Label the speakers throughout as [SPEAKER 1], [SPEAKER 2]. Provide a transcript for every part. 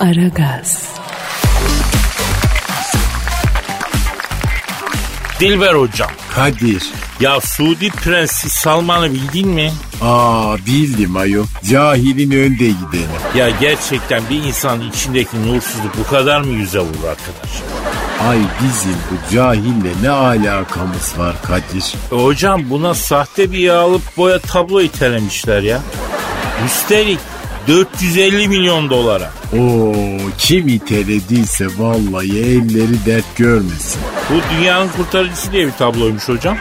[SPEAKER 1] Aragaz,
[SPEAKER 2] Dilber hocam.
[SPEAKER 3] Kadir.
[SPEAKER 2] Ya Suudi Prensi Salman'ı bildin mi?
[SPEAKER 3] Aa bildim ayol. Cahilin önde gideni.
[SPEAKER 2] Ya gerçekten bir insanın içindeki nursuzluk bu kadar mı yüze vurur arkadaş?
[SPEAKER 3] Ay bizim bu cahille ne alakamız var Kadir?
[SPEAKER 2] E hocam buna sahte bir yağlıp boya tablo itelemişler ya. Üstelik 450 milyon dolara.
[SPEAKER 3] Oo kim itelediyse vallahi elleri dert görmesin.
[SPEAKER 2] Bu dünyanın kurtarıcısı diye bir tabloymuş hocam.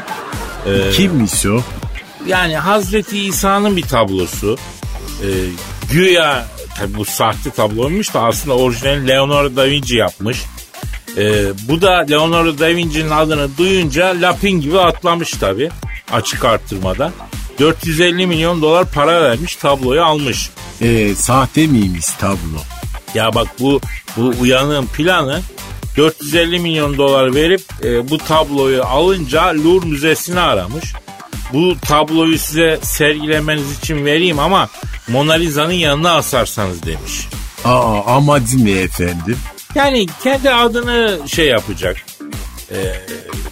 [SPEAKER 3] Kimmiş o?
[SPEAKER 2] Yani Hazreti İsa'nın bir tablosu. Ee, güya tabi bu sahte tabloymuş da aslında orijinal Leonardo da Vinci yapmış. Ee, bu da Leonardo da Vinci'nin adını duyunca lapin gibi atlamış tabi açık arttırmada. 450 milyon dolar para vermiş tabloyu almış.
[SPEAKER 3] Ee, sahte miymiş tablo?
[SPEAKER 2] Ya bak bu bu uyanığın planı 450 milyon dolar verip e, bu tabloyu alınca Louvre Müzesi'ni aramış. Bu tabloyu size sergilemeniz için vereyim ama Mona Lisa'nın yanına asarsanız demiş.
[SPEAKER 3] Aa amacı ne efendim?
[SPEAKER 2] Yani kendi adını şey yapacak. e,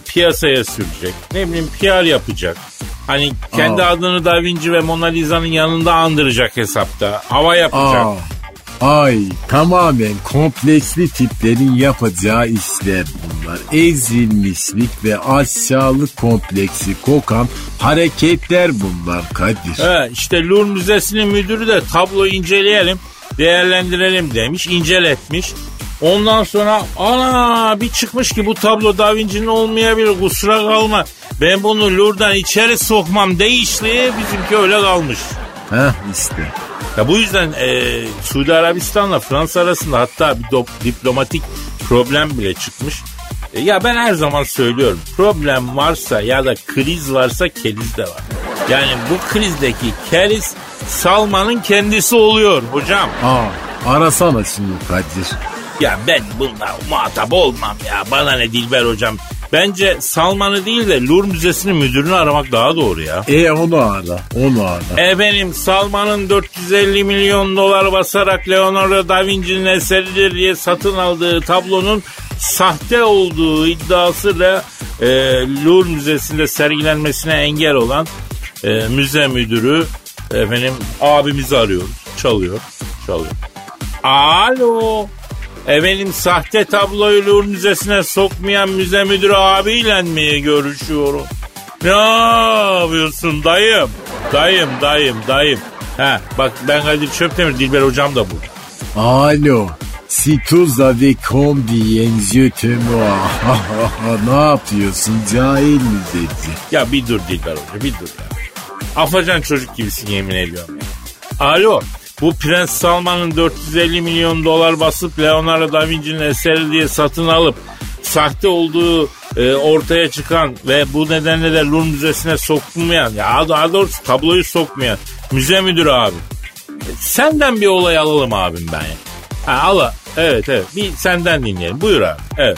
[SPEAKER 2] piyasaya sürecek. Ne bileyim PR yapacak. Hani kendi
[SPEAKER 3] Aa.
[SPEAKER 2] adını Da Vinci ve Mona Lisa'nın yanında andıracak hesapta. Hava yapacak.
[SPEAKER 3] Aa, ay tamamen kompleksli tiplerin yapacağı işler bunlar. Ezilmişlik ve aşağılık kompleksi kokan hareketler bunlar Kadir.
[SPEAKER 2] He, işte Louvre Müzesi'nin müdürü de tabloyu inceleyelim, değerlendirelim demiş, inceletmiş. Ondan sonra ana bir çıkmış ki bu tablo Da Vinci'nin olmayabilir kusura kalma. Ben bunu Louvre'dan içeri sokmam değişli bizimki öyle kalmış.
[SPEAKER 3] Heh işte.
[SPEAKER 2] Ya bu yüzden e, Suudi Arabistan'la Fransa arasında hatta bir do- diplomatik problem bile çıkmış. E, ya ben her zaman söylüyorum problem varsa ya da kriz varsa keriz de var. Yani bu krizdeki keriz Salman'ın kendisi oluyor hocam.
[SPEAKER 3] Aa, arasana şimdi Kadir.
[SPEAKER 2] Ya ben bununla muhatap olmam ya bana ne Dilber hocam. Bence Salman'ı değil de Louvre Müzesi'nin müdürünü aramak daha doğru ya.
[SPEAKER 3] E onu ara, onu ara.
[SPEAKER 2] Efendim Salman'ın 450 milyon dolar basarak Leonardo da Vinci'nin eseridir diye satın aldığı tablonun sahte olduğu iddiasıyla e, Louvre Müzesi'nde sergilenmesine engel olan e, müze müdürü efendim abimizi arıyoruz. Çalıyor, çalıyor. Alo. Efendim sahte tabloyu Louvre Müzesi'ne sokmayan müze müdürü abiyle mi görüşüyorum? Ne yapıyorsun dayım? Dayım, dayım, dayım. Ha, bak ben Kadir Çöptemir, Dilber hocam da burada.
[SPEAKER 3] Alo. Si tous avec combien moi. ne yapıyorsun cahil müzeci?
[SPEAKER 2] Ya bir dur Dilber hoca, bir dur ya. Afacan çocuk gibisin yemin ediyorum ya. Alo, bu Prens Salman'ın 450 milyon dolar basıp Leonardo da Vinci'nin eseri diye satın alıp sahte olduğu e, ortaya çıkan ve bu nedenle de Louvre Müzesi'ne sokmayan ya daha doğrusu tabloyu sokmayan müze müdürü abi. Senden bir olay alalım abim ben ya. Ha ala evet evet bir senden dinleyelim buyur abi evet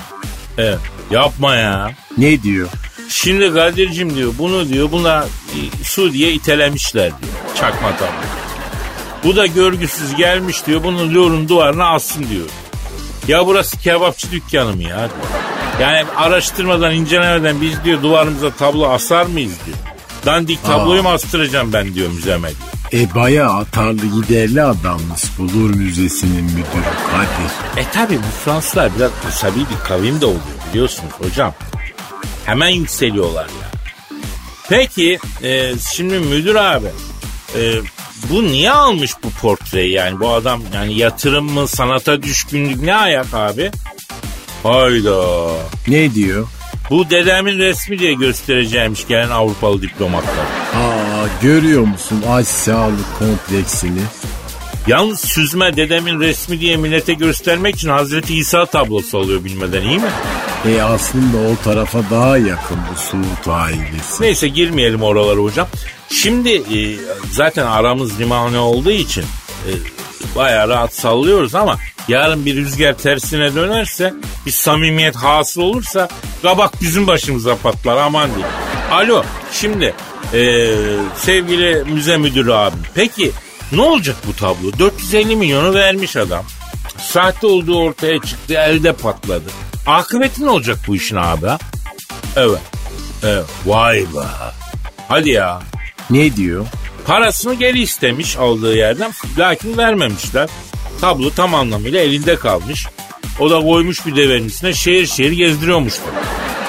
[SPEAKER 2] evet yapma ya.
[SPEAKER 3] Ne diyor?
[SPEAKER 2] Şimdi Kadir'cim diyor bunu diyor buna e, Suudi'ye itelemişler diyor. Çakma tablo. Bu da görgüsüz gelmiş diyor bunu Louvre'un duvarına assın diyor. Ya burası kebapçı dükkanı mı ya? Yani araştırmadan incelemeden biz diyor duvarımıza tablo asar mıyız diyor. Dandik tabloyu mu astıracağım ben diyor müzeme diyor.
[SPEAKER 3] E baya atarlı giderli adammış Bulur Müzesi'nin müdürü Kadir.
[SPEAKER 2] E tabi bu Fransızlar biraz asabi bir kavim de oluyor biliyorsunuz hocam. Hemen yükseliyorlar ya. Peki e, şimdi müdür abi e, bu niye almış bu portreyi yani bu adam yani yatırım mı sanata düşkünlük ne ayak abi? Hayda.
[SPEAKER 3] Ne diyor?
[SPEAKER 2] Bu dedemin resmi diye göstereceğimiş gelen Avrupalı diplomatlar.
[SPEAKER 3] Aa görüyor musun aşağılık kompleksini?
[SPEAKER 2] Yalnız süzme dedemin resmi diye millete göstermek için Hazreti İsa tablosu alıyor bilmeden iyi mi?
[SPEAKER 3] E aslında o tarafa daha yakın bu Suud ailesi.
[SPEAKER 2] Neyse girmeyelim oralara hocam. Şimdi e, zaten aramız limane olduğu için e, bayağı rahat sallıyoruz ama yarın bir rüzgar tersine dönerse bir samimiyet hasıl olursa kabak bizim başımıza patlar aman diyeyim. Alo şimdi e, sevgili müze müdürü abim peki ne olacak bu tablo? 450 milyonu vermiş adam. Sahte olduğu ortaya çıktı, elde patladı. Akıbeti ne olacak bu işin abi? Evet. Evet. Vay be. Hadi ya.
[SPEAKER 3] Ne diyor?
[SPEAKER 2] Parasını geri istemiş aldığı yerden lakin vermemişler. Tablo tam anlamıyla elinde kalmış. O da koymuş bir devenin üstüne şehir şehir gezdiriyormuş.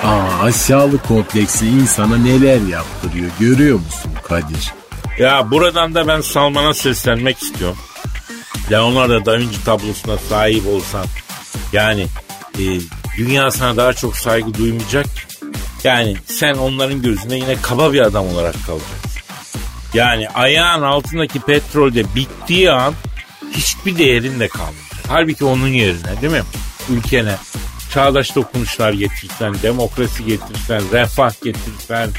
[SPEAKER 3] Aa, aşağılık kompleksi insana neler yaptırıyor görüyor musun Kadir?
[SPEAKER 2] Ya buradan da ben Salman'a seslenmek istiyorum. Leonardo da Vinci tablosuna sahip olsan yani e, dünya sana daha çok saygı duymayacak. Yani sen onların gözünde yine kaba bir adam olarak kalacaksın. Yani ayağın altındaki petrolde bittiği an hiçbir değerin de kalmayacak. Halbuki onun yerine değil mi? Ülkene çağdaş dokunuşlar getirsen, demokrasi getirsen, refah getirsen,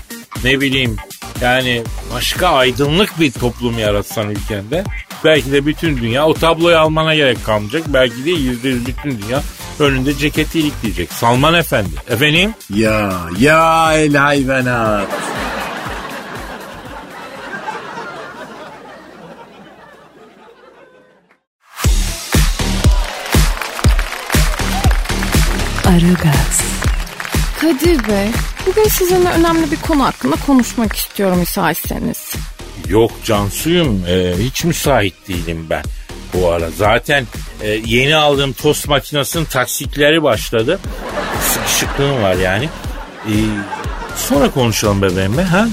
[SPEAKER 2] ne bileyim yani başka aydınlık bir toplum yaratsan ülkende belki de bütün dünya o tabloyu almana gerek kalmayacak. Belki de yüzde yüz bütün dünya önünde ceketi ilikleyecek. Salman Efendi. Efendim?
[SPEAKER 3] Ya ya el hayvanat.
[SPEAKER 1] Aragaz,
[SPEAKER 4] Kadir Bey, bugün sizinle önemli bir konu hakkında konuşmak istiyorum müsaitseniz.
[SPEAKER 2] Yok Cansuyum e, hiç müsait değilim ben bu ara. Zaten e, yeni aldığım tost makinesinin taksitleri başladı. Sıkışıklığım var yani. E, sonra konuşalım bebeğim be ha?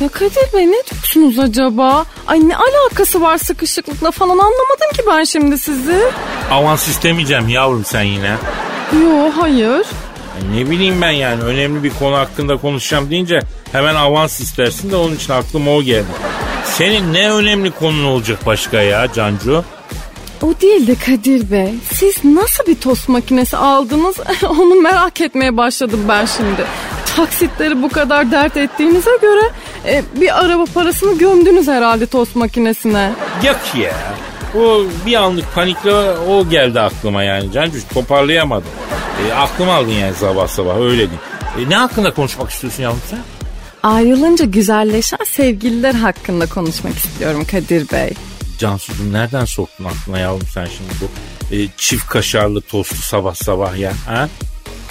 [SPEAKER 4] Ya Kadir Bey ne diyorsunuz acaba? Ay ne alakası var sıkışıklıkla falan anlamadım ki ben şimdi sizi.
[SPEAKER 2] Avans istemeyeceğim yavrum sen yine.
[SPEAKER 4] Yo hayır.
[SPEAKER 2] Ne bileyim ben yani önemli bir konu hakkında konuşacağım deyince hemen avans istersin de onun için aklıma o geldi. Senin ne önemli konun olacak başka ya Cancu?
[SPEAKER 4] O değil de Kadir Bey. Siz nasıl bir tost makinesi aldınız onu merak etmeye başladım ben şimdi. Taksitleri bu kadar dert ettiğinize göre e, bir araba parasını gömdünüz herhalde tost makinesine.
[SPEAKER 2] Yok ya. O bir anlık panikle o geldi aklıma yani Cancu toparlayamadım. E, aklım aldın yani sabah sabah öyle diyeyim. E, ne hakkında konuşmak istiyorsun yavrum sen?
[SPEAKER 4] Ayrılınca güzelleşen sevgililer hakkında konuşmak istiyorum Kadir Bey.
[SPEAKER 2] Cansu'cum nereden soktun aklına yavrum sen şimdi bu e, çift kaşarlı tostu sabah sabah ya ha?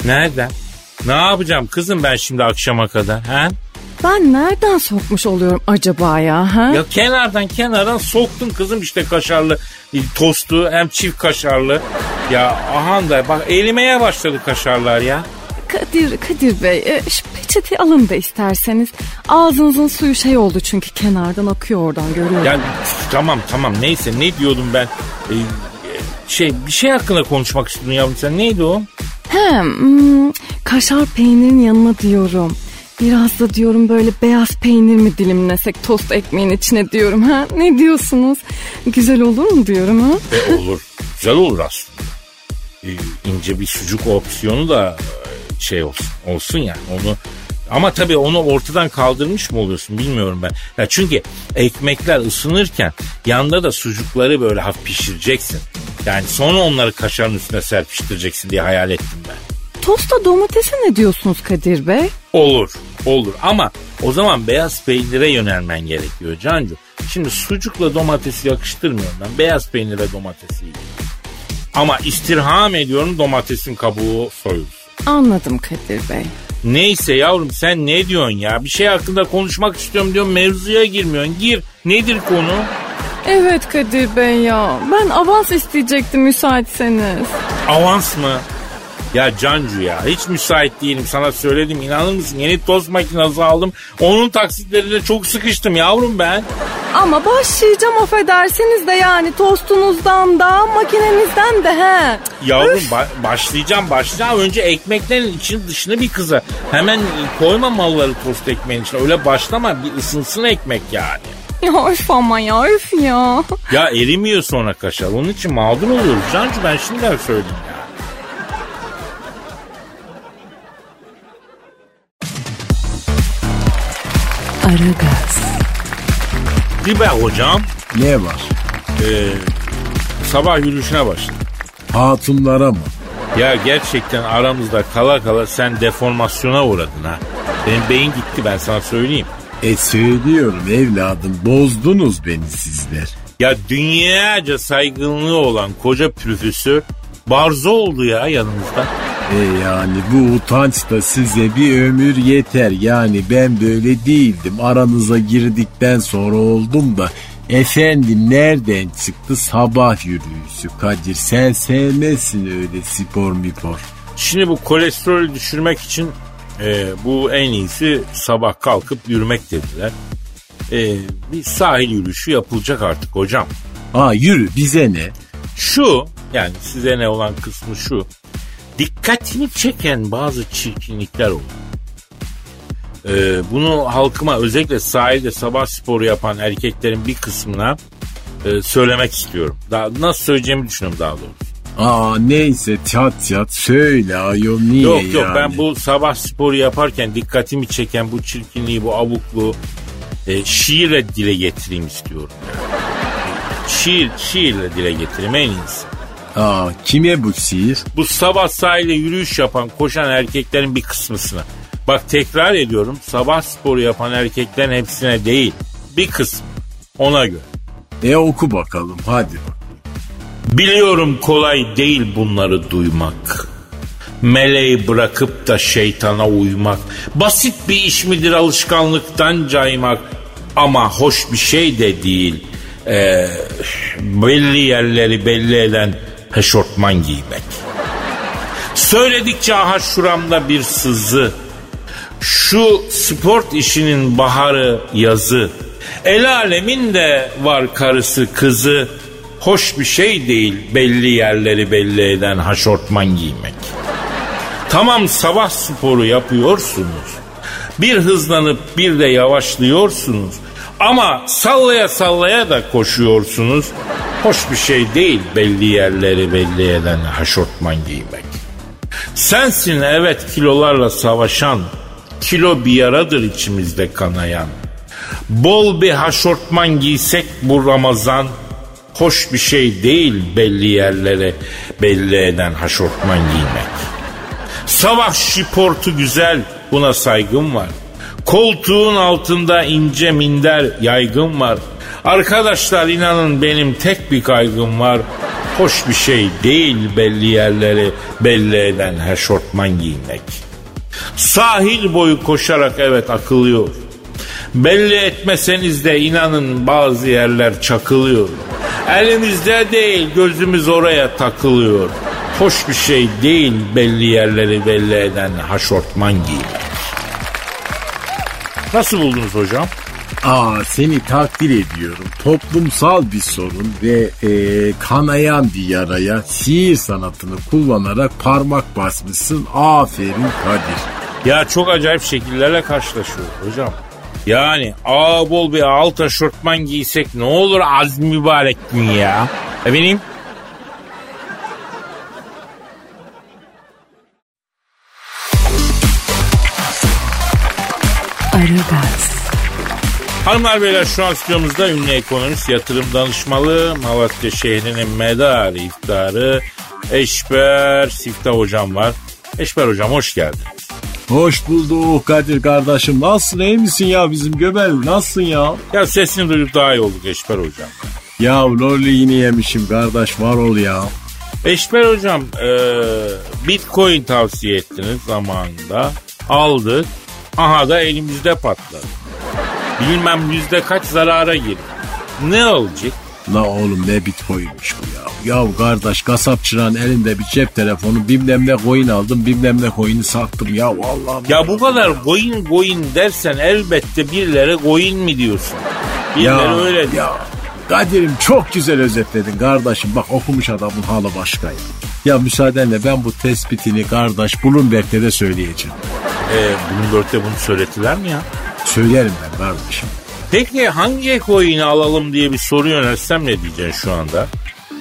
[SPEAKER 2] Nereden? Ne yapacağım kızım ben şimdi akşama kadar ha?
[SPEAKER 4] Ben nereden sokmuş oluyorum acaba ya? Ha?
[SPEAKER 2] Ya kenardan kenardan soktun kızım işte kaşarlı e, tostu hem çift kaşarlı. Ya ahan da bak erimeye başladı kaşarlar ya.
[SPEAKER 4] Kadir, Kadir Bey e, şu peçete alın da isterseniz. Ağzınızın suyu şey oldu çünkü kenardan akıyor oradan görüyorum.
[SPEAKER 2] Ya tamam tamam neyse ne diyordum ben. Ee, şey bir şey hakkında konuşmak istiyordun yavrum sen neydi o?
[SPEAKER 4] He, hmm, kaşar peynirin yanına diyorum. Biraz da diyorum böyle beyaz peynir mi dilimlesek tost ekmeğin içine diyorum ha. Ne diyorsunuz? Güzel olur mu diyorum ha?
[SPEAKER 2] E, olur güzel olur aslında. Ee, ince bir sucuk opsiyonu da e, şey olsun olsun yani onu ama tabii onu ortadan kaldırmış mı oluyorsun bilmiyorum ben. Ya çünkü ekmekler ısınırken yanda da sucukları böyle hafif pişireceksin. Yani sonra onları kaşarın üstüne serpiştireceksin diye hayal ettim ben.
[SPEAKER 4] Tosta domatese ne diyorsunuz Kadir Bey?
[SPEAKER 2] Olur, olur ama o zaman beyaz peynire yönelmen gerekiyor Cancu. Şimdi sucukla domatesi yakıştırmıyorum ben. Beyaz peynir ve domatesi yiyeceğim. Ama istirham ediyorum domatesin kabuğu soyulsun.
[SPEAKER 4] Anladım Kadir Bey.
[SPEAKER 2] Neyse yavrum sen ne diyorsun ya? Bir şey hakkında konuşmak istiyorum diyorum mevzuya girmiyorsun. Gir. Nedir konu?
[SPEAKER 4] Evet Kadir Bey ya. Ben avans isteyecektim müsaitseniz.
[SPEAKER 2] Avans mı? Ya Cancu ya hiç müsait değilim sana söyledim inanır mısın yeni tost makinesi aldım onun taksitleriyle çok sıkıştım yavrum ben.
[SPEAKER 4] Ama başlayacağım affedersiniz de yani tostunuzdan da makinenizden de he.
[SPEAKER 2] Yavrum ba- başlayacağım başlayacağım önce ekmeklerin içini dışını bir kıza hemen koyma malları tost ekmeğin içine öyle başlama bir ısınsın ekmek yani.
[SPEAKER 4] Ya öf ama ya öf ya.
[SPEAKER 2] Ya erimiyor sonra kaşar onun için mağdur oluyoruz Cancu ben şimdiden söyleyeyim ya.
[SPEAKER 1] Aragaz,
[SPEAKER 2] Dibe hocam
[SPEAKER 3] Ne var?
[SPEAKER 2] e, sabah yürüyüşüne başladı.
[SPEAKER 3] Hatunlara mı?
[SPEAKER 2] Ya gerçekten aramızda kala kala sen deformasyona uğradın ha. Benim beyin gitti ben sana söyleyeyim.
[SPEAKER 3] E söylüyorum evladım bozdunuz beni sizler.
[SPEAKER 2] Ya dünyaca saygınlığı olan koca profesör barzo oldu ya yanımızda.
[SPEAKER 3] E yani bu utanç da size bir ömür yeter. Yani ben böyle değildim. Aranıza girdikten sonra oldum da Efendim nereden çıktı sabah yürüyüşü Kadir sen sevmezsin öyle spor mipor.
[SPEAKER 2] Şimdi bu kolesterolü düşürmek için e, bu en iyisi sabah kalkıp yürümek dediler. E, bir sahil yürüyüşü yapılacak artık hocam.
[SPEAKER 3] Aa yürü bize ne?
[SPEAKER 2] Şu yani size ne olan kısmı şu. Dikkatini çeken bazı çirkinlikler olur. Ee, bunu halkıma özellikle sahilde sabah sporu yapan erkeklerin bir kısmına e, söylemek istiyorum. Daha nasıl söyleyeceğimi düşünüyorum daha doğrusu.
[SPEAKER 3] Aa neyse çat çat söyle ayol niye
[SPEAKER 2] Yok
[SPEAKER 3] yani?
[SPEAKER 2] yok ben bu sabah sporu yaparken dikkatimi çeken bu çirkinliği bu abukluğu e, şiirle dile getireyim istiyorum. Şiir, şiirle dile getireyim en iyisi.
[SPEAKER 3] Aa kime bu şiir?
[SPEAKER 2] Bu sabah sahilde yürüyüş yapan koşan erkeklerin bir kısmısına. Bak tekrar ediyorum sabah sporu yapan erkeklerin hepsine değil bir kısmı ona göre.
[SPEAKER 3] E oku bakalım hadi bak.
[SPEAKER 2] Biliyorum kolay değil bunları duymak. Meleği bırakıp da şeytana uymak. Basit bir iş midir alışkanlıktan caymak? Ama hoş bir şey de değil. Ee, belli yerleri belli eden heşortman giymek. Söyledikçe aha şuramda bir sızı. Şu sport işinin baharı yazı. El alemin de var karısı kızı. Hoş bir şey değil belli yerleri belli eden haşortman giymek. Tamam sabah sporu yapıyorsunuz. Bir hızlanıp bir de yavaşlıyorsunuz. Ama sallaya sallaya da koşuyorsunuz. Hoş bir şey değil belli yerleri belli eden haşortman giymek. Sensin evet kilolarla savaşan, kilo bir yaradır içimizde kanayan. Bol bir haşortman giysek bu Ramazan, hoş bir şey değil belli yerlere belli eden haşortman giymek. Sabah şiportu güzel buna saygım var. Koltuğun altında ince minder yaygın var. Arkadaşlar inanın benim tek bir kaygım var. Hoş bir şey değil belli yerleri belli eden haşortman giymek. Sahil boyu koşarak evet akılıyor. Belli etmeseniz de inanın bazı yerler çakılıyor. Elimizde değil gözümüz oraya takılıyor. Hoş bir şey değil belli yerleri belli eden haşortman giymek. Nasıl buldunuz hocam?
[SPEAKER 3] Aa seni takdir ediyorum. Toplumsal bir sorun ve e, kanayan bir yaraya şiir sanatını kullanarak parmak basmışsın. Aferin Kadir.
[SPEAKER 2] Ya çok acayip şekillerle karşılaşıyoruz hocam. Yani ağ bol bir alt aşortman giysek ne olur az mübarek gün ya. Efendim? Hanımlar beyler şu an stüdyomuzda ünlü ekonomist yatırım danışmalı Malatya şehrinin medarı iftarı Eşber Siftah hocam var. Eşber hocam hoş geldin.
[SPEAKER 3] Hoş bulduk Kadir kardeşim. Nasılsın iyi misin ya bizim göbel? Nasılsın ya?
[SPEAKER 2] Ya sesini duyduk daha iyi olduk Eşber hocam.
[SPEAKER 3] Ya lolli yine yemişim kardeş var ol ya.
[SPEAKER 2] Eşber hocam e, bitcoin tavsiye ettiniz zamanında aldık. Aha da elimizde patladı. Bilmem yüzde kaç zarara girdi. Ne olacak?
[SPEAKER 3] La oğlum ne bitcoinmiş bu ya. Ya kardeş kasapçıların elinde bir cep telefonu bilmem ne coin aldım bilmem ne coin'i sattım ya vallahi.
[SPEAKER 2] Ya bu kadar coin coin dersen elbette birileri coin mi diyorsun? Birileri öyle diyor.
[SPEAKER 3] ya. Kadir'im çok güzel özetledin kardeşim. Bak okumuş adamın halı başka ya. Ya müsaadenle ben bu tespitini kardeş Bloomberg'de de söyleyeceğim.
[SPEAKER 2] E, Bloomberg'de bunu söylettiler mi ya?
[SPEAKER 3] Söylerim ben kardeşim.
[SPEAKER 2] Peki hangi coin'i alalım diye bir soru yöneltsem ne diyeceksin şu anda?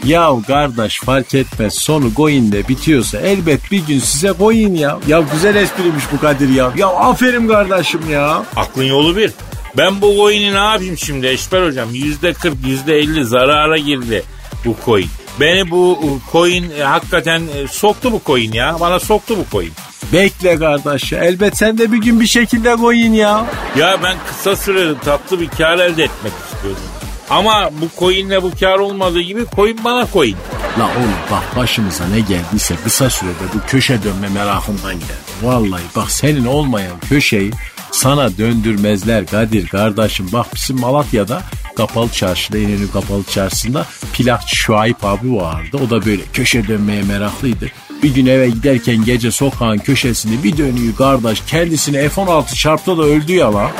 [SPEAKER 3] Ya kardeş fark etmez sonu coin'le bitiyorsa elbet bir gün size coin ya. Ya güzel espriymiş bu Kadir ya. Ya aferin kardeşim ya.
[SPEAKER 2] Aklın yolu bir. Ben bu coin'i ne yapayım şimdi Eşber hocam? Yüzde kırk, yüzde elli zarara girdi bu coin. Beni bu coin e, hakikaten e, soktu bu coin ya. Bana soktu bu coin.
[SPEAKER 3] Bekle kardeş ya. Elbet sen de bir gün bir şekilde coin ya.
[SPEAKER 2] Ya ben kısa sürede tatlı bir kar elde etmek istiyorum. Ama bu coinle bu kar olmadığı gibi coin bana coin.
[SPEAKER 3] La oğlum bak başımıza ne geldiyse kısa sürede bu köşe dönme merakından geldi. Vallahi bak senin olmayan köşeyi sana döndürmezler Kadir kardeşim. Bak bizim Malatya'da kapalı çarşıda İnönü kapalı çarşısında plakçı Şuayb abi vardı. O da böyle köşe dönmeye meraklıydı. Bir gün eve giderken gece sokağın köşesinde bir dönüyor kardeş kendisini F-16 çarptı da öldü ya lan.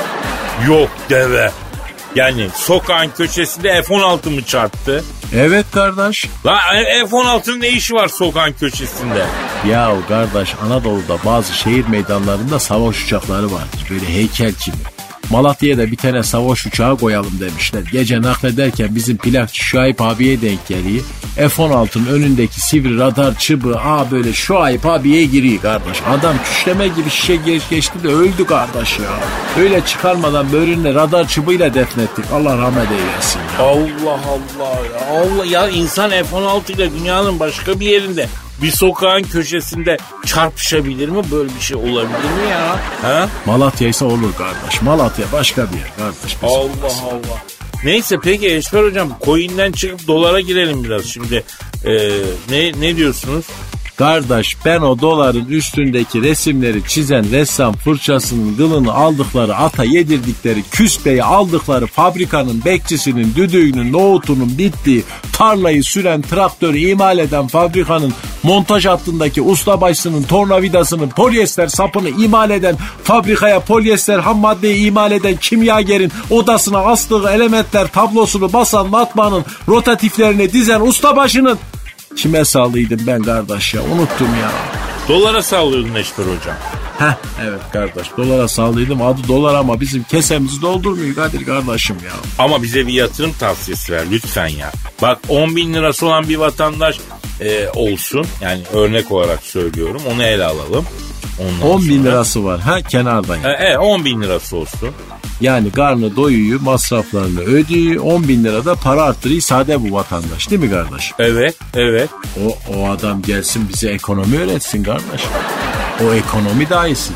[SPEAKER 2] Yok deve. Yani sokağın köşesinde F-16 mı çarptı?
[SPEAKER 3] Evet kardeş.
[SPEAKER 2] La F-16'nın ne işi var sokağın köşesinde?
[SPEAKER 3] Ya kardeş Anadolu'da bazı şehir meydanlarında savaş uçakları vardır. Böyle heykel gibi. Malatya'ya da bir tane savaş uçağı koyalım demişler. Gece naklederken bizim plakçı Şuayb abiye denk geliyor. F-16'nın önündeki sivri radar çıbığı aa böyle Şuayb abiye giriyor kardeş. Adam küşleme gibi şişe geç geçti de öldü kardeş ya. Öyle çıkarmadan böğrünle radar çıbığıyla defnettik. Allah rahmet eylesin ya.
[SPEAKER 2] Allah Allah ya. Allah ya insan F-16 ile dünyanın başka bir yerinde bir sokağın köşesinde çarpışabilir mi? Böyle bir şey olabilir mi ya? Ha?
[SPEAKER 3] Malatya ise olur kardeş. Malatya başka bir yer kardeş.
[SPEAKER 2] Allah Allah. Neyse peki Eşber hocam coin'den çıkıp dolara girelim biraz şimdi. Ee, ne ne diyorsunuz?
[SPEAKER 3] Kardeş ben o doların üstündeki resimleri çizen ressam fırçasının kılını aldıkları ata yedirdikleri küspeyi aldıkları fabrikanın bekçisinin düdüğünün nohutunun bittiği tarlayı süren traktörü imal eden fabrikanın montaj hattındaki ustabaşısının tornavidasının polyester sapını imal eden fabrikaya polyester ham maddeyi imal eden kimyagerin odasına astığı elementler tablosunu basan matbaanın rotatiflerini dizen ustabaşının Kime sallıydım ben kardeş ya unuttum ya.
[SPEAKER 2] Dolara sallıyordun Eşber hocam.
[SPEAKER 3] Heh evet kardeş dolara sallıydım adı dolar ama bizim kesemizi doldurmuyor Kadir kardeşim ya.
[SPEAKER 2] Ama bize bir yatırım tavsiyesi ver lütfen ya. Bak 10 bin lirası olan bir vatandaş e, olsun. Yani örnek olarak söylüyorum. Onu ele alalım. Ondan
[SPEAKER 3] 10 bin
[SPEAKER 2] sonra-
[SPEAKER 3] lirası var ha kenarda yani.
[SPEAKER 2] E, evet 10 bin lirası olsun.
[SPEAKER 3] Yani karnı doyuyor masraflarını ödüyor 10 bin lira da para arttırıyor sade bu vatandaş değil mi kardeş?
[SPEAKER 2] Evet, evet.
[SPEAKER 3] O, o adam gelsin bize ekonomi öğretsin kardeş. O ekonomi dahisi.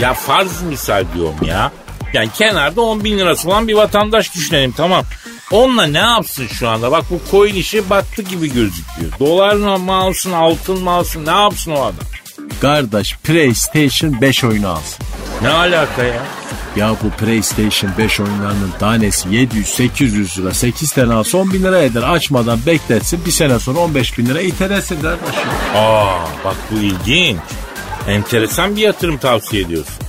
[SPEAKER 2] Ya farz misal diyorum ya. Yani kenarda 10 bin lirası olan bir vatandaş düşünelim tamam. Onunla ne yapsın şu anda? Bak bu coin işi battı gibi gözüküyor. Dolar mı alsın, altın mı alsın? Ne yapsın o adam?
[SPEAKER 3] Kardeş PlayStation 5 oyunu alsın.
[SPEAKER 2] Ne alaka ya?
[SPEAKER 3] Ya bu PlayStation 5 oyunlarının tanesi 700-800 lira 8 tane alsa 10 bin lira eder. Açmadan bekletsin bir sene sonra 15 bin lira iteresin kardeşim.
[SPEAKER 2] Aa bak bu ilginç. Enteresan bir yatırım tavsiye ediyorsun.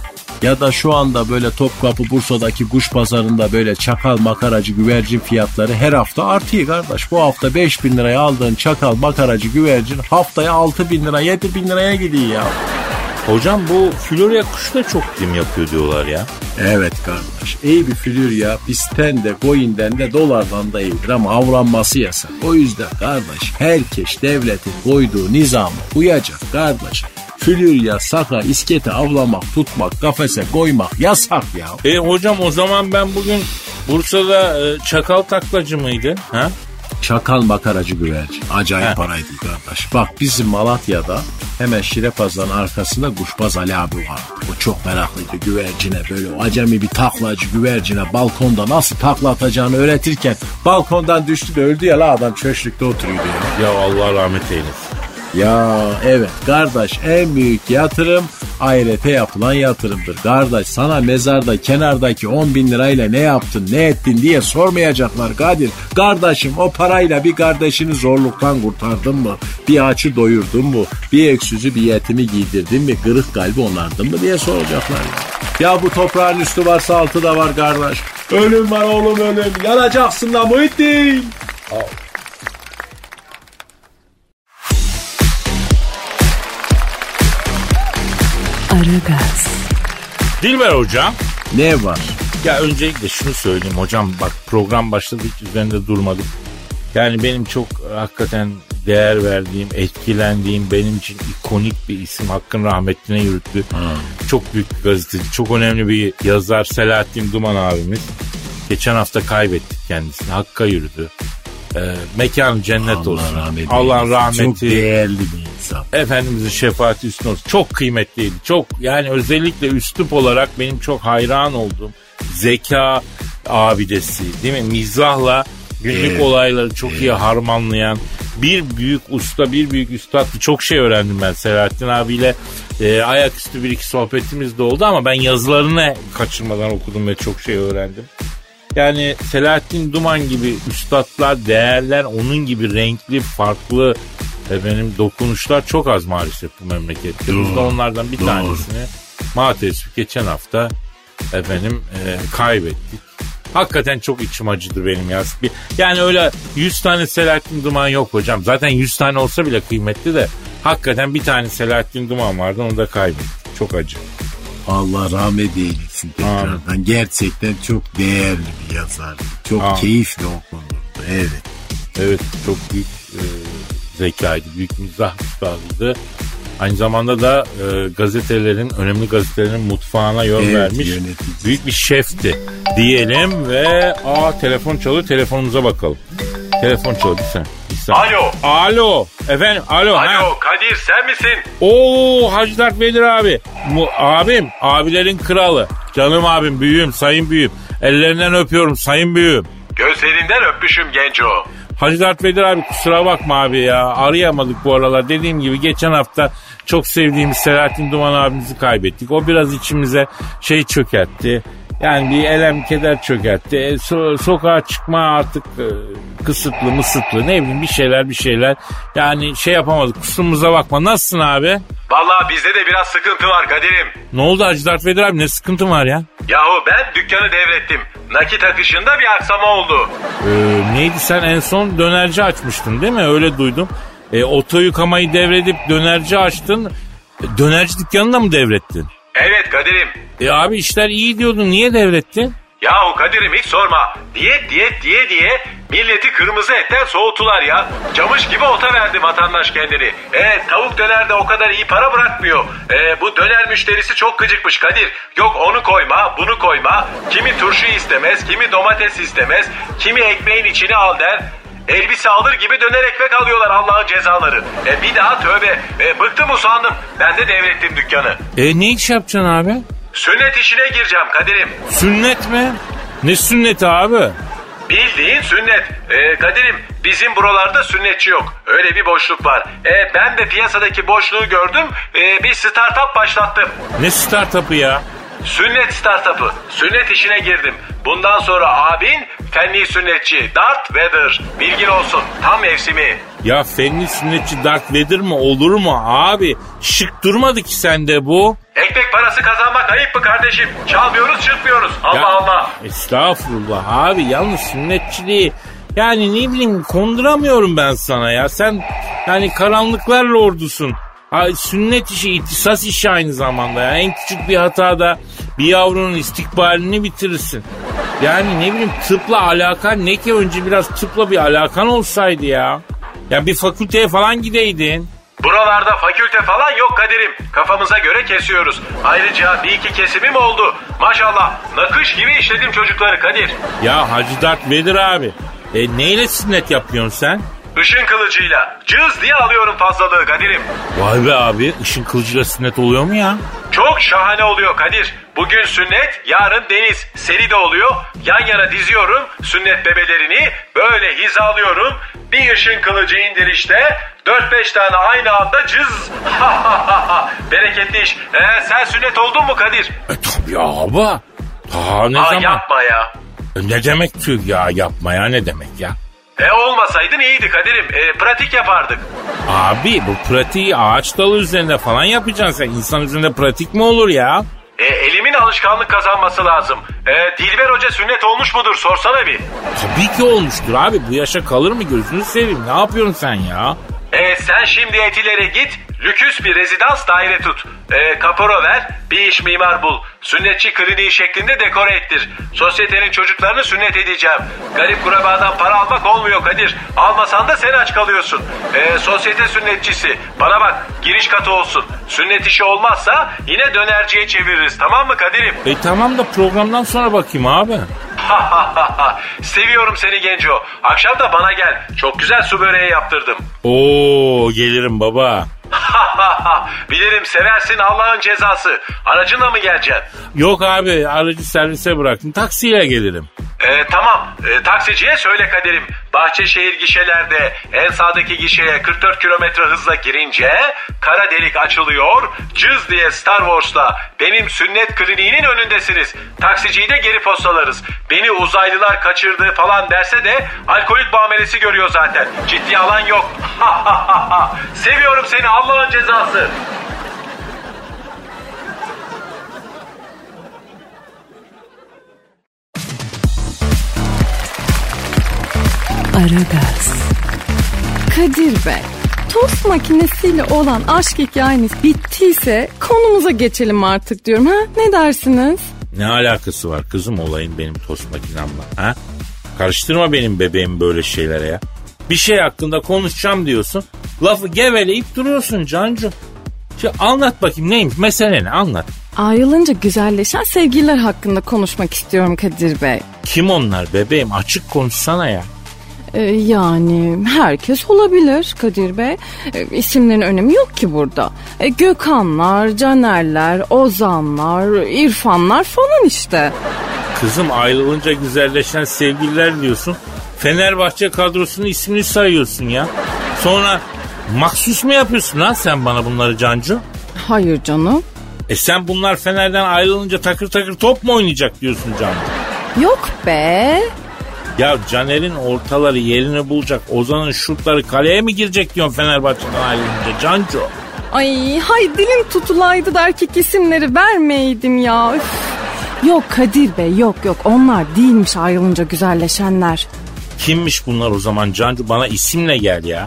[SPEAKER 3] Ya da şu anda böyle Topkapı Bursa'daki kuş pazarında böyle çakal makaracı güvercin fiyatları her hafta artıyor kardeş. Bu hafta 5 bin liraya aldığın çakal makaracı güvercin haftaya 6 bin lira 7 bin liraya gidiyor ya.
[SPEAKER 2] Hocam bu Florya kuşu da çok prim yapıyor diyorlar ya.
[SPEAKER 3] Evet kardeş. İyi bir flür ya. Bizden de coin'den de dolardan da iyidir ama avranması yasak. O yüzden kardeş herkes devletin koyduğu nizama uyacak kardeş. Flür ya, saka, iskete avlamak, tutmak, kafese koymak yasak ya.
[SPEAKER 2] E hocam o zaman ben bugün Bursa'da e, çakal taklacı mıydı? Ha?
[SPEAKER 3] Çakal makaracı güvercin. Acayip
[SPEAKER 2] He.
[SPEAKER 3] paraydı kardeş. Bak bizim Malatya'da hemen Şire Pazarı'nın arkasında Kuşbaz Ali abi vardı. O çok meraklıydı güvercine böyle o acemi bir taklacı güvercine balkonda nasıl takla atacağını öğretirken balkondan düştü de öldü ya la adam çöşlükte oturuyordu ya.
[SPEAKER 2] Ya Allah rahmet eylesin.
[SPEAKER 3] Ya evet kardeş en büyük yatırım ahirete yapılan yatırımdır. Kardeş sana mezarda kenardaki 10 bin lirayla ne yaptın ne ettin diye sormayacaklar Kadir. Kardeşim o parayla bir kardeşini zorluktan kurtardın mı? Bir açı doyurdun mu? Bir öksüzü bir yetimi giydirdin mi? Kırık kalbi onardın mı diye soracaklar. Ya. ya bu toprağın üstü varsa altı da var kardeş. Ölüm var oğlum ölüm. Yanacaksın da Muhittin.
[SPEAKER 1] Aragaz,
[SPEAKER 2] Dilber hocam.
[SPEAKER 3] Ne var?
[SPEAKER 2] Ya öncelikle şunu söyleyeyim hocam bak program başladı hiç üzerinde durmadık. Yani benim çok e, hakikaten değer verdiğim, etkilendiğim benim için ikonik bir isim hakkın rahmetine yürüttü. Çok büyük bir gazeteci, çok önemli bir yazar Selahattin Duman abimiz. Geçen hafta kaybettik kendisini. Hakka yürüdü. Ee, mekanı cennet
[SPEAKER 3] Allah
[SPEAKER 2] olsun.
[SPEAKER 3] rahmet
[SPEAKER 2] Allah rahmeti.
[SPEAKER 3] Çok değerli bir insan.
[SPEAKER 2] Efendimizin şefaati üstüne olsun. Çok kıymetliydi. Çok yani özellikle üslup olarak benim çok hayran olduğum zeka abidesi değil mi? Mizahla Günlük
[SPEAKER 3] Evet.
[SPEAKER 2] olayları çok iyi harmanlayan bir büyük usta, bir büyük üstad. Çok şey öğrendim ben Selahattin abiyle. E, ayaküstü bir iki sohbetimiz de oldu ama ben yazılarını kaçırmadan okudum ve çok şey öğrendim. Yani Selahattin Duman gibi üstadlar, değerler, onun gibi renkli, farklı efendim dokunuşlar çok az maalesef bu memlekette. Biz de onlardan bir
[SPEAKER 3] doğru.
[SPEAKER 2] tanesini maalesef geçen hafta efendim e, kaybettik. Hakikaten çok içim acıdı benim ya. Yani öyle 100 tane Selahattin Duman yok hocam. Zaten 100 tane olsa bile kıymetli de hakikaten bir tane Selahattin Duman vardı onu da kaybettik. Çok acı.
[SPEAKER 3] Allah rahmet eylesin tekrardan. Gerçekten çok değerli bir yazar. Çok
[SPEAKER 2] Amin.
[SPEAKER 3] keyifli okunurdu. Evet.
[SPEAKER 2] Evet çok büyük e, zekaydı. Büyük mizah üstadıydı. Aynı zamanda da e, gazetelerin, önemli gazetelerin mutfağına yol
[SPEAKER 3] Evet,
[SPEAKER 2] vermiş
[SPEAKER 3] yönetici.
[SPEAKER 2] büyük bir şefti diyelim ve aa telefon çalıyor telefonumuza bakalım. Telefon çalıyor bir saniye. Saniye.
[SPEAKER 5] Alo.
[SPEAKER 2] Alo. Efendim alo. ha.
[SPEAKER 5] Alo Kadir sen misin?
[SPEAKER 2] Oo Hacı Dert Vedir abi. Mu, abim, abilerin kralı. Canım abim, büyüğüm, sayın büyüğüm. Ellerinden öpüyorum sayın büyüğüm.
[SPEAKER 5] Gözlerinden öpmüşüm genco.
[SPEAKER 2] Hacı Dert Vedir abi kusura bakma abi ya. Arayamadık bu aralar. Dediğim gibi geçen hafta çok sevdiğimiz Selahattin Duman abimizi kaybettik. O biraz içimize şey çökertti. Yani bir elem keder çökertti. E, so- sokağa çıkma artık e, kısıtlı mısıtlı ne bileyim bir şeyler bir şeyler. Yani şey yapamadık kusurumuza bakma. Nasılsın abi?
[SPEAKER 5] Vallahi bizde de biraz sıkıntı var Kadir'im.
[SPEAKER 2] Ne oldu Hacı Dert Vedir abi ne sıkıntın var ya?
[SPEAKER 5] Yahu ben dükkanı devrettim. Nakit akışında bir aksama oldu.
[SPEAKER 2] Ee, neydi sen en son dönerci açmıştın değil mi? Öyle duydum. E, oto yıkamayı devredip dönerci açtın. E, Dönerci dükkanını da mı devrettin?
[SPEAKER 5] Evet Kadir'im.
[SPEAKER 2] E abi işler iyi diyordun niye devrettin?
[SPEAKER 5] Yahu Kadir'im hiç sorma. Diyet diyet diye diye milleti kırmızı etten soğutular ya. Camış gibi ota verdi vatandaş kendini. E tavuk döner de o kadar iyi para bırakmıyor. E bu döner müşterisi çok gıcıkmış Kadir. Yok onu koyma bunu koyma. Kimi turşu istemez kimi domates istemez. Kimi ekmeğin içine al der. Elbise alır gibi döner ekmek alıyorlar Allah'ın cezaları. E bir daha tövbe. E, bıktım usandım. Ben de devrettim dükkanı.
[SPEAKER 2] E ne iş yapacaksın abi?
[SPEAKER 5] Sünnet işine gireceğim Kadir'im.
[SPEAKER 2] Sünnet mi? Ne sünneti abi?
[SPEAKER 5] Bildiğin sünnet. Ee, Kadir'im bizim buralarda sünnetçi yok. Öyle bir boşluk var. Ee, ben de piyasadaki boşluğu gördüm. Ee, bir startup başlattım.
[SPEAKER 2] Ne startup'ı ya?
[SPEAKER 5] Sünnet startup'ı. Sünnet işine girdim. Bundan sonra abin fenli sünnetçi. Darth Vader. Bilgin olsun. Tam mevsimi.
[SPEAKER 2] Ya fenli sünnetçi Darth Vader mı olur mu abi? Şık durmadı ki sende bu.
[SPEAKER 5] Ekmek parası kazanmak ayıp mı kardeşim? Çalmıyoruz çırpmıyoruz. Allah
[SPEAKER 2] Ya,
[SPEAKER 5] Allah.
[SPEAKER 2] Estağfurullah abi yalnız sünnetçiliği yani ne bileyim konduramıyorum ben sana ya. Sen yani karanlıklarla ordusun. Ay, sünnet işi ihtisas işi aynı zamanda ya. En küçük bir hatada bir yavrunun istikbalini bitirirsin. Yani ne bileyim tıpla alakan ne ki önce biraz tıpla bir alakan olsaydı ya. Ya bir fakülteye falan gideydin.
[SPEAKER 5] Buralarda fakülte falan yok Kadir'im. Kafamıza göre kesiyoruz. Ayrıca bir iki kesimim oldu. Maşallah nakış gibi işledim çocukları Kadir.
[SPEAKER 2] Ya Hacı Dert Vedir abi. E neyle sünnet yapıyorsun sen?
[SPEAKER 5] Işın kılıcıyla cız diye alıyorum fazlalığı Kadir'im.
[SPEAKER 2] Vay be abi ışın kılıcıyla sünnet oluyor mu ya?
[SPEAKER 5] Çok şahane oluyor Kadir. Bugün sünnet, yarın deniz. Seri de oluyor. Yan yana diziyorum sünnet bebelerini. Böyle hizalıyorum. Bir ışın kılıcı indirişte 4-5 tane aynı anda cız. Bereketli iş. Ee, sen sünnet oldun mu Kadir?
[SPEAKER 2] E tabii abi. Ta ne
[SPEAKER 5] Aa,
[SPEAKER 2] zaman?
[SPEAKER 5] yapma ya.
[SPEAKER 2] E, ne demek tüh ya yapma ya ne demek ya?
[SPEAKER 5] E olmasaydın iyiydi Kadir'im. E, pratik yapardık.
[SPEAKER 2] Abi bu pratiği ağaç dalı üzerinde falan yapacaksın sen. İnsan üzerinde pratik mi olur ya?
[SPEAKER 5] E, elimin alışkanlık kazanması lazım. E, Dilber Hoca sünnet olmuş mudur sorsana bir.
[SPEAKER 2] Tabii ki olmuştur abi. Bu yaşa kalır mı gözünü seveyim. Ne yapıyorsun sen ya?
[SPEAKER 5] E, sen şimdi etilere git, lüküs bir rezidans daire tut. E, kapora ver, bir iş mimar bul. Sünnetçi kliniği şeklinde dekore ettir. Sosyetenin çocuklarını sünnet edeceğim. Garip kurabadan para almak olmuyor Kadir. Almasan da sen aç kalıyorsun. E, sosyete sünnetçisi. Bana bak, giriş katı olsun. Sünnet işi olmazsa yine dönerciye çeviririz tamam mı Kadir'im?
[SPEAKER 2] E tamam da programdan sonra bakayım abi.
[SPEAKER 5] Seviyorum seni Genco. Akşam da bana gel. Çok güzel su böreği yaptırdım.
[SPEAKER 2] Oo gelirim baba.
[SPEAKER 5] Bilirim seversin Allah'ın cezası. Aracınla mı geleceksin?
[SPEAKER 2] Yok abi aracı servise bıraktım. Taksiyle gelirim.
[SPEAKER 5] Ee, tamam. Ee, taksiciye söyle Kadir'im. Bahçeşehir gişelerde en sağdaki gişeye 44 kilometre hızla girince kara delik açılıyor. Cız diye Star Wars'la benim sünnet kliniğinin önündesiniz. Taksiciyi de geri postalarız. Beni uzaylılar kaçırdı falan derse de alkolik muamelesi görüyor zaten. Ciddi alan yok. Seviyorum seni Allah'ın cezası.
[SPEAKER 1] Aragaz,
[SPEAKER 4] Kadir Bey, tost makinesiyle olan aşk hikayeniz bittiyse konumuza geçelim artık diyorum. Ha? Ne dersiniz?
[SPEAKER 2] Ne alakası var kızım olayın benim tost makinemle ha? Karıştırma benim bebeğim böyle şeylere ya. Bir şey hakkında konuşacağım diyorsun. Lafı geveleyip duruyorsun Cancu. Şimdi anlat bakayım neymiş mesele ne anlat.
[SPEAKER 4] Ayrılınca güzelleşen sevgililer hakkında konuşmak istiyorum Kadir Bey.
[SPEAKER 2] Kim onlar bebeğim açık konuşsana ya.
[SPEAKER 4] Ee, yani herkes olabilir Kadir Bey. Ee, isimlerin önemi yok ki burada. Ee, Gökhanlar, Canerler, Ozanlar, İrfanlar falan işte.
[SPEAKER 2] Kızım ayrılınca güzelleşen sevgililer diyorsun. Fenerbahçe kadrosunun ismini sayıyorsun ya. Sonra maksus mu yapıyorsun lan sen bana bunları Cancu?
[SPEAKER 4] Hayır canım.
[SPEAKER 2] E sen bunlar Fener'den ayrılınca takır takır top mu oynayacak diyorsun Cancu?
[SPEAKER 4] Yok be.
[SPEAKER 2] Ya Caner'in ortaları yerini bulacak. Ozan'ın şutları kaleye mi girecek diyorsun Fenerbahçe'den ayrılınca Cancu?
[SPEAKER 4] Ay hay dilim tutulaydı da erkek isimleri vermeydim ya. Üf. Yok Kadir Bey yok yok onlar değilmiş ayrılınca güzelleşenler.
[SPEAKER 2] Kimmiş bunlar o zaman Cancu? Bana isimle gel ya.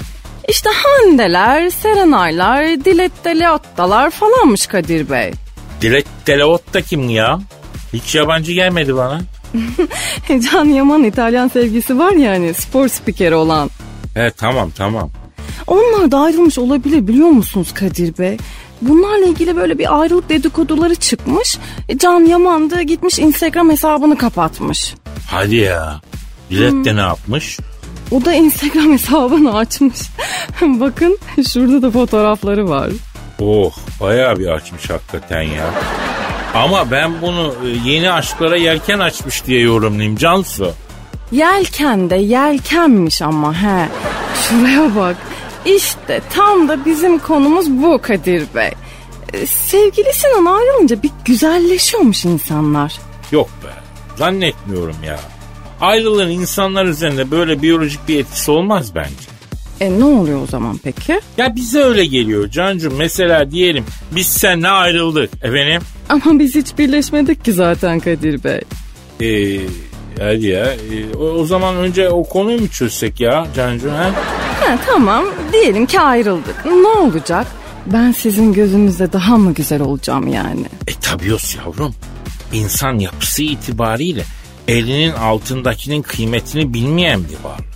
[SPEAKER 4] İşte Handeler, Serenaylar, Dilet Deleottalar falanmış Kadir Bey.
[SPEAKER 2] Dilek Deleot da kim ya? Hiç yabancı gelmedi bana.
[SPEAKER 4] Can Yaman İtalyan sevgisi var ya hani spor spikeri olan.
[SPEAKER 2] He tamam tamam.
[SPEAKER 4] Onlar da ayrılmış olabilir biliyor musunuz Kadir Bey? Bunlarla ilgili böyle bir ayrılık dedikoduları çıkmış. E, Can Yaman da gitmiş Instagram hesabını kapatmış.
[SPEAKER 2] Hadi ya. Dilek de ne yapmış?
[SPEAKER 4] O da Instagram hesabını açmış. Bakın şurada da fotoğrafları var.
[SPEAKER 2] Oh bayağı bir açmış hakikaten ya. Ama ben bunu e, yeni aşklara yelken açmış diye yorumlayayım Cansu.
[SPEAKER 4] Yelken de yelkenmiş ama he. Şuraya bak. İşte tam da bizim konumuz bu Kadir Bey. Ee, Sevgilisinden ayrılınca bir güzelleşiyormuş insanlar.
[SPEAKER 2] Yok be zannetmiyorum ya. Ayrılığın insanlar üzerinde böyle biyolojik bir etkisi olmaz bence.
[SPEAKER 4] E ne oluyor o zaman peki?
[SPEAKER 2] Ya bize öyle geliyor Cancu. Mesela diyelim biz seninle ayrıldık efendim.
[SPEAKER 4] Ama biz hiç birleşmedik ki zaten Kadir Bey.
[SPEAKER 2] Ee, hadi ya. Ee, o, o zaman önce o konuyu mu çözsek ya Cancu? Ha?
[SPEAKER 4] Ha, tamam diyelim ki ayrıldık. Ne olacak? Ben sizin gözünüzde daha mı güzel olacağım yani?
[SPEAKER 2] E tabios yavrum. İnsan yapısı itibariyle elinin altındakinin kıymetini bilmeyen bir varlık.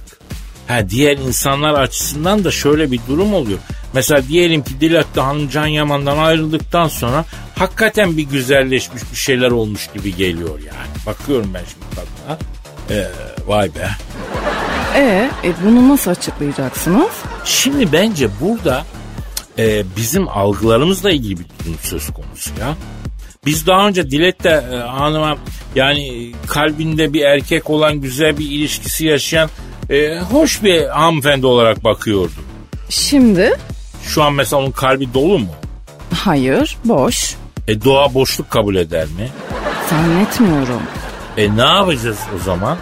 [SPEAKER 2] Ha diğer insanlar açısından da şöyle bir durum oluyor. Mesela diyelim ki Dilatlı Hanım Can Yaman'dan ayrıldıktan sonra hakikaten bir güzelleşmiş bir şeyler olmuş gibi geliyor yani. Bakıyorum ben şimdi kadına. Ee, vay be.
[SPEAKER 4] E, e bunu nasıl açıklayacaksınız?
[SPEAKER 2] Şimdi bence burada e, bizim algılarımızla ilgili bir durum söz konusu ya. Biz daha önce Dilet'te e, hanıma yani kalbinde bir erkek olan güzel bir ilişkisi yaşayan e, hoş bir hanımefendi olarak bakıyorduk.
[SPEAKER 4] Şimdi?
[SPEAKER 2] Şu an mesela onun kalbi dolu mu?
[SPEAKER 4] Hayır, boş.
[SPEAKER 2] E doğa boşluk kabul eder mi?
[SPEAKER 4] Zannetmiyorum.
[SPEAKER 2] E ne yapacağız o zaman?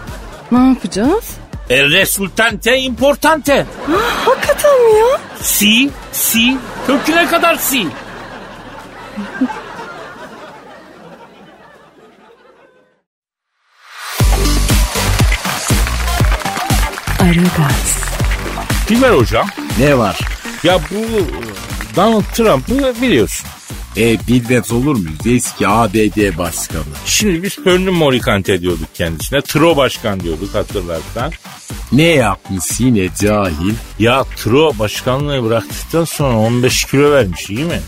[SPEAKER 4] Ne yapacağız?
[SPEAKER 2] E resultante importante.
[SPEAKER 4] Hakikaten mi ya?
[SPEAKER 2] Si, si, köküne kadar si. Dilber hocam.
[SPEAKER 3] Ne var?
[SPEAKER 2] Ya bu Donald Trump'ı biliyorsun.
[SPEAKER 3] E bilmez olur muyuz? Eski ABD başkanı.
[SPEAKER 2] Şimdi biz Fernando Morikante diyorduk kendisine. Tro başkan diyorduk hatırlarsan.
[SPEAKER 3] Ne yapmış yine cahil?
[SPEAKER 2] Ya Tro başkanlığı bıraktıktan sonra 15 kilo vermiş iyi mi?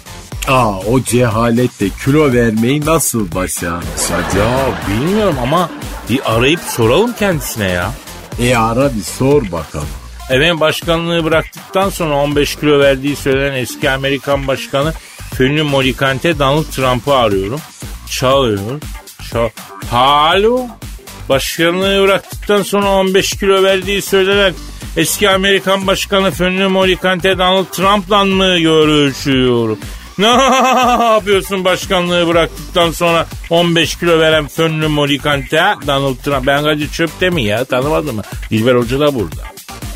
[SPEAKER 3] Aa o cehalette kilo vermeyi nasıl başarmış acaba?
[SPEAKER 2] Bilmiyorum ama bir arayıp soralım kendisine ya.
[SPEAKER 3] E ara bir sor bakalım.
[SPEAKER 2] Efendim başkanlığı bıraktıktan sonra 15 kilo verdiği söylenen eski Amerikan başkanı Fernando Morikante Donald Trump'ı arıyorum. Çalıyor. Çal Alo. başkanlığı bıraktıktan sonra 15 kilo verdiği söylenen eski Amerikan Başkanı Fönlü Morikante Donald Trump'la mı görüşüyorum? Ne yapıyorsun başkanlığı bıraktıktan sonra 15 kilo veren Fönlü Morikante Donald Trump? Ben Kadir Çöp'te mi ya tanımadın mı? Dilber Hoca da burada.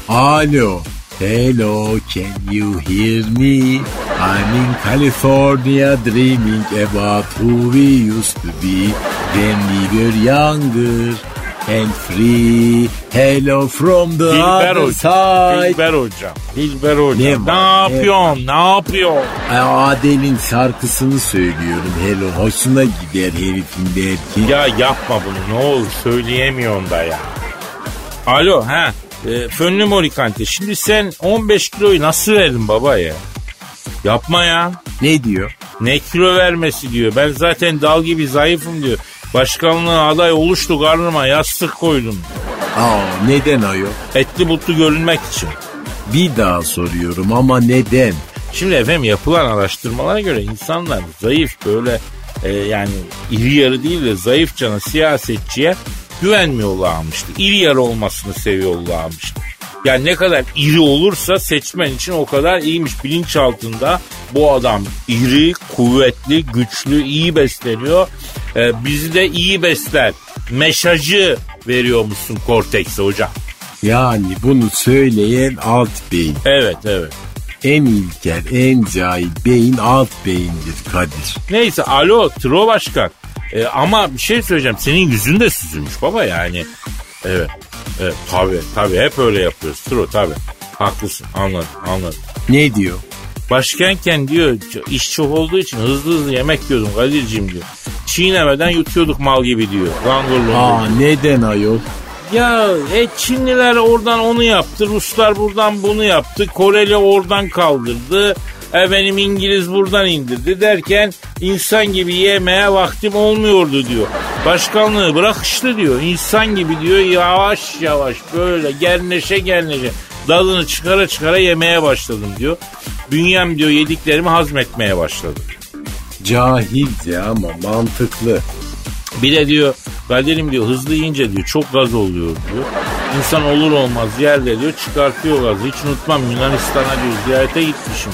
[SPEAKER 3] Alo. Hello, can you hear me? I'm in California dreaming about who we used to be when we were younger and free. Hello from the
[SPEAKER 2] Dilber
[SPEAKER 3] other
[SPEAKER 2] Hoca.
[SPEAKER 3] side.
[SPEAKER 2] Dilber Hocam. Dilber Hocam.
[SPEAKER 3] Ne
[SPEAKER 2] Ne,
[SPEAKER 3] var, ne
[SPEAKER 2] yapıyorsun? Ne yapıyorsun?
[SPEAKER 3] Ay, Adele'in şarkısını söylüyorum. Hello, hoşuna gider herifin belki.
[SPEAKER 2] Ya yapma bunu ne olur söyleyemiyorsun da ya. Alo ha. E, Fönlü Morikante şimdi sen 15 kiloyu nasıl verdin baba ya? Yapma ya.
[SPEAKER 3] Ne diyor?
[SPEAKER 2] Ne kilo vermesi diyor. Ben zaten dal gibi zayıfım diyor. Başkanlığa aday oluştu karnıma yastık koydum.
[SPEAKER 3] Aa, neden ayol?
[SPEAKER 2] Etli butlu görünmek için.
[SPEAKER 3] Bir daha soruyorum ama neden?
[SPEAKER 2] Şimdi efendim yapılan araştırmalara göre insanlar zayıf böyle e, yani iri yarı değil de zayıf cana siyasetçiye güvenmiyorlarmıştı. İri yarı olmasını seviyorlarmıştı. Yani ne kadar iri olursa seçmen için o kadar iyiymiş. Bilinçaltında bu adam iri, kuvvetli, güçlü, iyi besleniyor. E, bizi de iyi besler. Meşajı veriyormuşsun Cortex'e hocam.
[SPEAKER 3] Yani bunu söyleyen alt beyin.
[SPEAKER 2] Evet evet.
[SPEAKER 3] En ilkel, en cahil beyin alt beyindir Kadir.
[SPEAKER 2] Neyse alo Tro Başkan. Ee, ama bir şey söyleyeceğim. Senin yüzün de süzülmüş baba yani. Evet. Evet tabii tabii hep öyle yapıyoruz Tro tabii. Haklısın anladım anladım.
[SPEAKER 3] Ne diyor?
[SPEAKER 2] Başkenken diyor iş çok olduğu için hızlı hızlı yemek yiyordum Kadir'cim diyor. Çiğnemeden yutuyorduk mal gibi diyor. Langırlı.
[SPEAKER 3] Aa neden ayol?
[SPEAKER 2] Ya e, Çinliler oradan onu yaptı, Ruslar buradan bunu yaptı, Koreli oradan kaldırdı, efendim İngiliz buradan indirdi derken insan gibi yemeye vaktim olmuyordu diyor. Başkanlığı bırak işte diyor, insan gibi diyor yavaş yavaş böyle gerneşe gerneşe dalını çıkara çıkara yemeye başladım diyor. Bünyem diyor yediklerimi hazmetmeye başladı.
[SPEAKER 3] Cahilce ama mantıklı.
[SPEAKER 2] Bir de diyor Kadir'im diyor hızlı yiyince diyor çok gaz oluyor diyor. İnsan olur olmaz yerde diyor çıkartıyor gazı. Hiç unutmam Yunanistan'a diyor ziyarete gitmişim.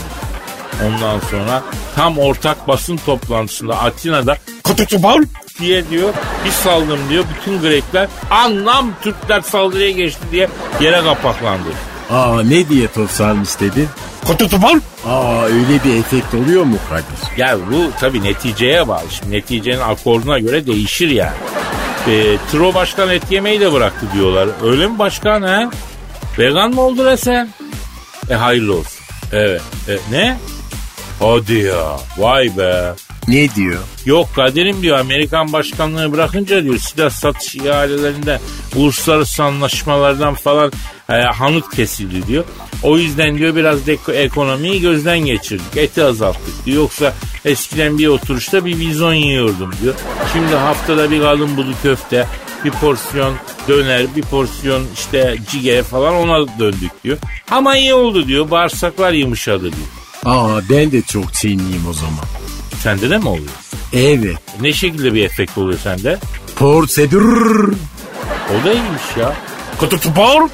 [SPEAKER 2] Ondan sonra tam ortak basın toplantısında Atina'da Kututubar diye diyor bir saldım diyor. Bütün Grekler anlam Türkler saldırıya geçti diye yere kapaklandı.
[SPEAKER 3] Aa ne diye tosarmış dedi?
[SPEAKER 2] Kututubar
[SPEAKER 3] Aa öyle bir efekt oluyor mu Kadir?
[SPEAKER 2] Ya bu tabii neticeye bağlı. Şimdi neticenin akorduna göre değişir yani. E, Tro başkan et yemeyi de bıraktı diyorlar. Öyle mi başkan ha? Vegan mı oldu resen? E hayırlı olsun. Evet. E, ne? Hadi ya. Vay be.
[SPEAKER 3] Ne diyor?
[SPEAKER 2] Yok Kadir'im diyor Amerikan başkanlığı bırakınca diyor silah satış ihalelerinde uluslararası anlaşmalardan falan e, hanut kesildi diyor. O yüzden diyor biraz de ekonomiyi gözden geçirdik. Eti azalttık diyor. Yoksa eskiden bir oturuşta bir vizon yiyordum diyor. Şimdi haftada bir kalın budu köfte, bir porsiyon döner, bir porsiyon işte cige falan ona döndük diyor. Ama iyi oldu diyor. Bağırsaklar yumuşadı diyor.
[SPEAKER 3] Aa ben de çok çiğniyim o zaman.
[SPEAKER 2] Sende de mi oluyor?
[SPEAKER 3] Evet.
[SPEAKER 2] Ne şekilde bir efekt oluyor sende?
[SPEAKER 3] Prosedür.
[SPEAKER 2] O da iyiymiş ya. Kututuborg.